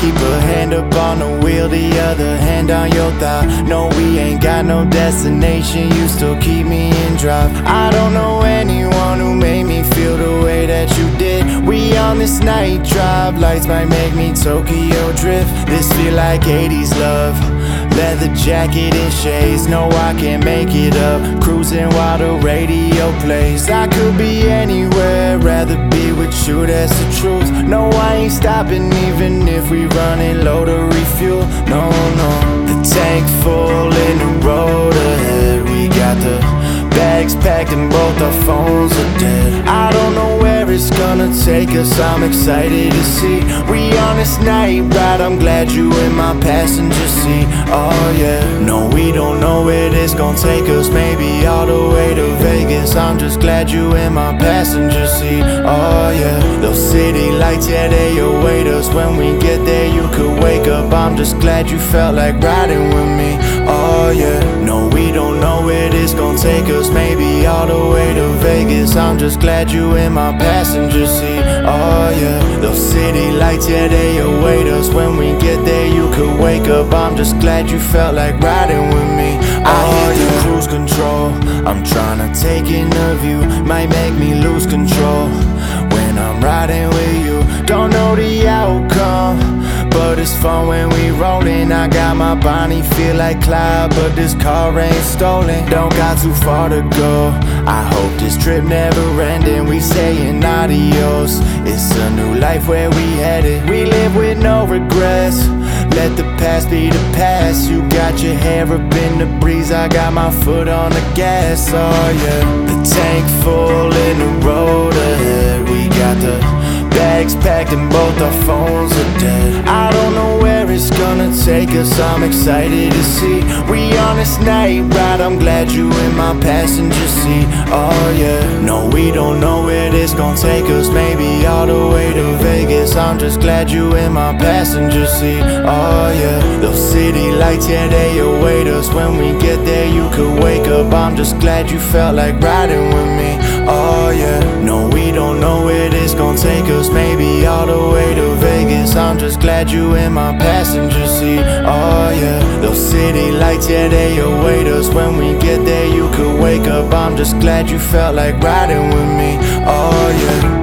Keep a hand up on the wheel, the other hand on your thigh. No, we ain't got no destination, you still keep me in drive. I don't know anyone who made me feel the way that you did. We on this night drive, lights might make me Tokyo drift. This feel like 80s love. Leather jacket and shades, no, I can't make it up. Cruising while the radio plays. I could be anywhere, rather be with you, that's the truth. No, ain't stopping, even if we running low to refuel. No, no, the tank full in the road ahead. We got the bags packed and both our phones are dead. I don't know where it's gonna take us, I'm excited to see. We on this night ride, I'm glad you in my passenger seat. Oh yeah, no, we don't know where this gonna take us, maybe all the way to Vegas. Just glad you in my passenger seat. Oh yeah, those city lights, yeah, they await us. When we get there, you could wake up. I'm just glad you felt like riding with me. Oh yeah, no, we don't know where this gonna take us, maybe all the way to Vegas. I'm just glad you in my passenger seat. Oh yeah, those city lights, yeah, they await us. When we get there, you could wake up. I'm just glad you felt like riding with me. I oh, hit the cruise control. I'm trying to take in the view, might make me lose control when I'm riding with you. Don't know the. It's fun when we rollin'. I got my Bonnie, feel like Clyde, but this car ain't stolen. Don't got too far to go. I hope this trip never ending. We sayin' adios. It's a new life where we headed. We live with no regrets. Let the past be the past. You got your hair up in the breeze. I got my foot on the gas. Oh yeah, the tank full in the road ahead. We got the packed and both our phones are dead. I don't know where it's gonna take us, I'm excited to see. We on this night ride, I'm glad you in my passenger seat. Oh yeah, no, we don't know where this gonna take us, maybe all the way to Vegas. I'm just glad you in my passenger seat. Oh yeah, those city lights, yeah, they await us. When we get there, you could wake up. I'm just glad you felt like riding with me. Oh yeah, Glad you in my passenger seat. Oh yeah, those city lights, yeah, they await us. When we get there, you could wake up. I'm just glad you felt like riding with me. Oh yeah.